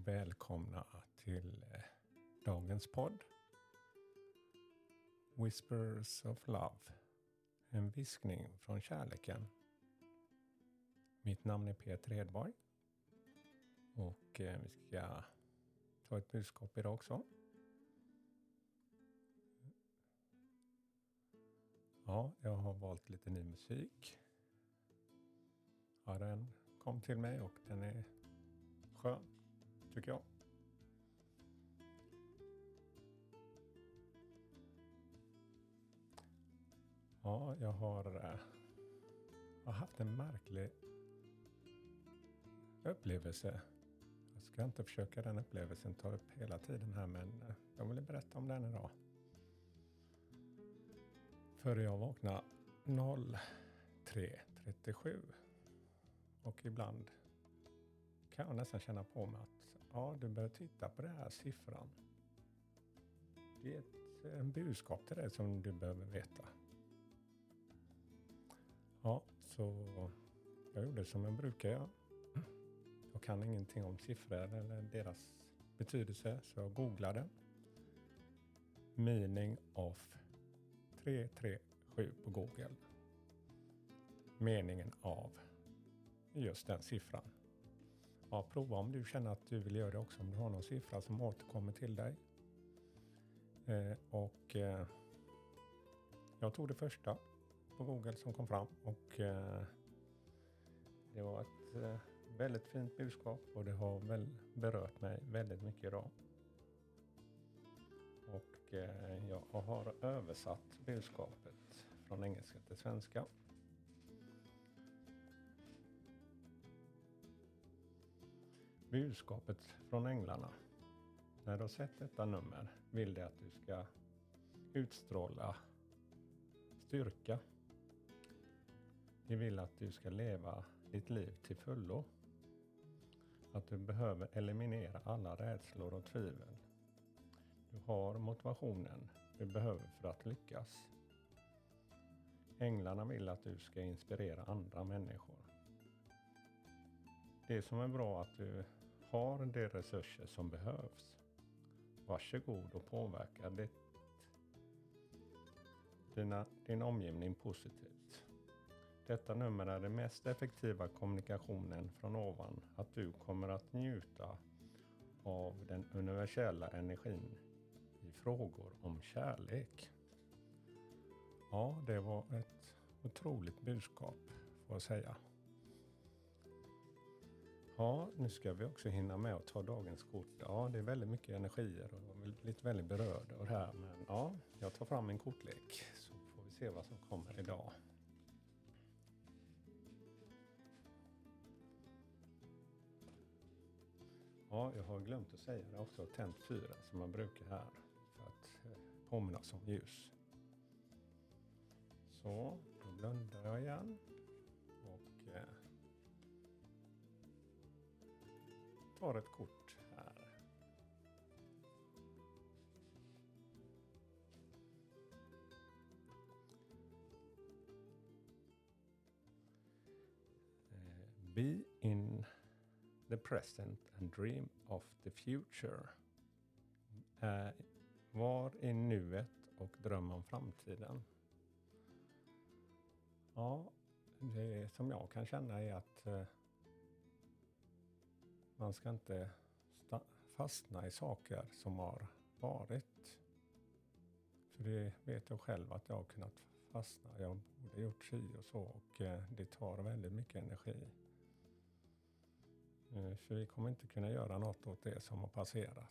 och välkomna till eh, dagens podd. Whispers of Love. En viskning från kärleken. Mitt namn är Peter Hedborg. Och eh, vi ska ta ett budskap idag också. Ja, jag har valt lite ny musik. Ja, den kom till mig och den är skön, tycker jag. Ja, jag har, eh, jag har haft en märklig upplevelse. Jag ska inte försöka den upplevelsen ta upp hela tiden här, men eh, jag vill berätta om den idag. Före jag vaknade 03.37 och ibland kan jag nästan känna på mig att ja, du bör titta på den här siffran. Det är ett en budskap till dig som du behöver veta. Ja, så jag gjorde som jag brukar göra. Jag kan ingenting om siffror eller deras betydelse, så jag googlade. Meaning of 337 på Google. Meningen av just den siffran. Ja, prova om du känner att du vill göra det också, om du har någon siffra som återkommer till dig. Eh, och eh, jag tog det första på Google som kom fram och eh, det var ett eh, väldigt fint budskap och det har väl berört mig väldigt mycket idag. Och eh, jag har översatt budskapet från engelska till svenska. Budskapet från änglarna. När du har sett detta nummer vill det att du ska utstråla styrka. De vill att du ska leva ditt liv till fullo. Att du behöver eliminera alla rädslor och tvivel. Du har motivationen du behöver för att lyckas. Änglarna vill att du ska inspirera andra människor. Det som är bra att du har de resurser som behövs. Varsågod och påverka ditt, dina, din omgivning positivt. Detta nummer är den mest effektiva kommunikationen från ovan att du kommer att njuta av den universella energin i frågor om kärlek. Ja, det var ett otroligt budskap får jag säga. Ja, nu ska vi också hinna med att ta dagens kort. Ja, det är väldigt mycket energier och lite väldigt berörd av det här. Men ja, jag tar fram en kortlek så får vi se vad som kommer idag. Ja, jag har glömt att säga det också. Tänt fyren som man brukar här för att eh, påminnas om ljus. Så, då blundar jag igen. Tar ett kort här. Eh, be in the present and dream of the future. Uh, var i nuet och dröm om framtiden. Ja, det som jag kan känna är att eh, man ska inte fastna i saker som har varit. För det vet jag själv att jag har kunnat fastna. Jag borde gjort si och så och eh, det tar väldigt mycket energi. Eh, för vi kommer inte kunna göra något åt det som har passerat.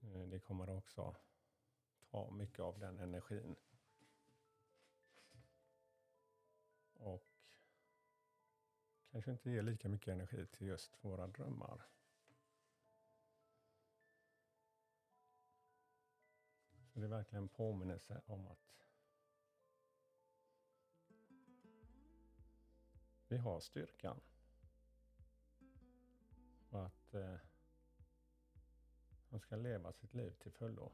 Eh, det kommer också ta mycket av den energin. Och kanske inte ger lika mycket energi till just våra drömmar. Så det är verkligen en påminnelse om att vi har styrkan. Och att eh, man ska leva sitt liv till fullo.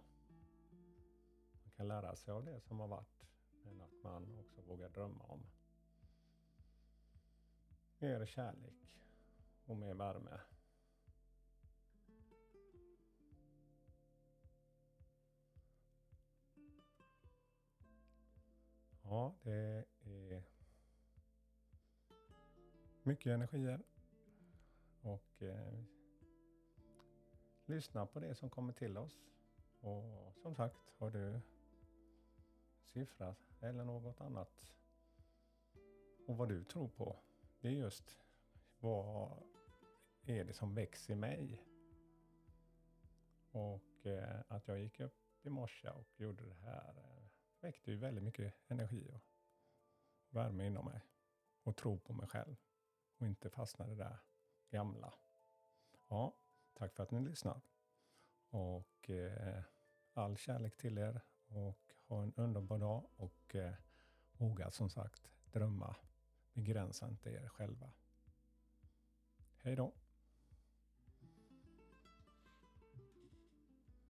Man kan lära sig av det som har varit, men att man också vågar drömma mer kärlek och mer värme. Ja, det är mycket energier. Och eh, lyssna på det som kommer till oss. Och som sagt, har du siffra eller något annat och vad du tror på det är just vad är det som växer i mig? Och eh, att jag gick upp i morse och gjorde det här eh, väckte ju väldigt mycket energi och värme inom mig. Och tro på mig själv. Och inte fastna i det där gamla. Ja, tack för att ni lyssnar. Och eh, all kärlek till er. Och ha en underbar dag. Och eh, våga som sagt drömma. Begränsa inte er själva. Hej då!